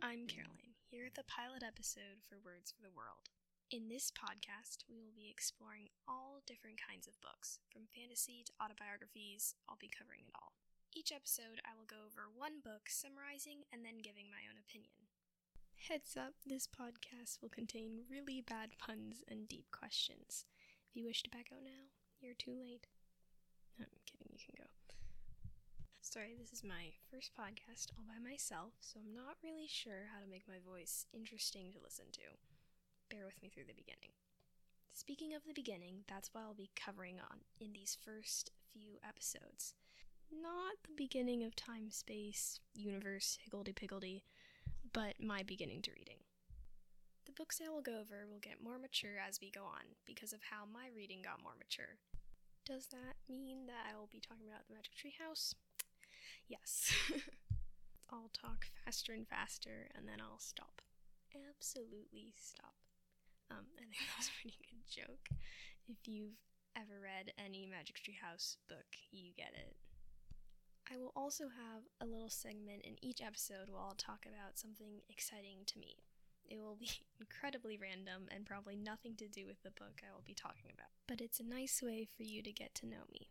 I'm Caroline, here with the pilot episode for Words for the World. In this podcast, we will be exploring all different kinds of books, from fantasy to autobiographies, I'll be covering it all. Each episode, I will go over one book, summarizing and then giving my own opinion. Heads up, this podcast will contain really bad puns and deep questions. If you wish to back out now, you're too late. I'm kidding, you can go. Sorry, this is my first podcast all by myself, so I'm not really sure how to make my voice interesting to listen to. Bear with me through the beginning. Speaking of the beginning, that's what I'll be covering on in these first few episodes. Not the beginning of time, space, universe, higgledy piggledy, but my beginning to reading. The books I will go over will get more mature as we go on because of how my reading got more mature. Does that mean that I will be talking about the Magic Tree House? Yes. I'll talk faster and faster and then I'll stop. Absolutely stop. Um, I think that was a pretty good joke. If you've ever read any Magic Tree House book, you get it. I will also have a little segment in each episode where I'll talk about something exciting to me. It will be incredibly random and probably nothing to do with the book I will be talking about. But it's a nice way for you to get to know me.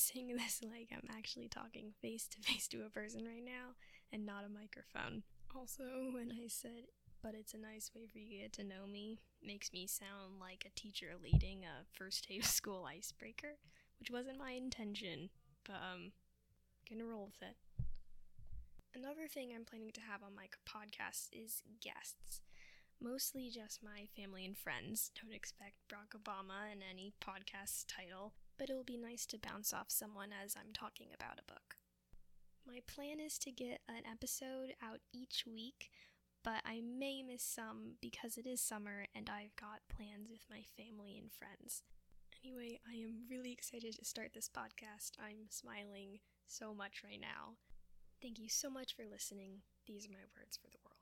I'm this like I'm actually talking face to face to a person right now and not a microphone. Also, when I said, but it's a nice way for you to get to know me, makes me sound like a teacher leading a first day of school icebreaker, which wasn't my intention, but um, gonna roll with it. Another thing I'm planning to have on my podcast is guests. Mostly just my family and friends. Don't expect Barack Obama in any podcast title, but it'll be nice to bounce off someone as I'm talking about a book. My plan is to get an episode out each week, but I may miss some because it is summer and I've got plans with my family and friends. Anyway, I am really excited to start this podcast. I'm smiling so much right now. Thank you so much for listening. These are my words for the world.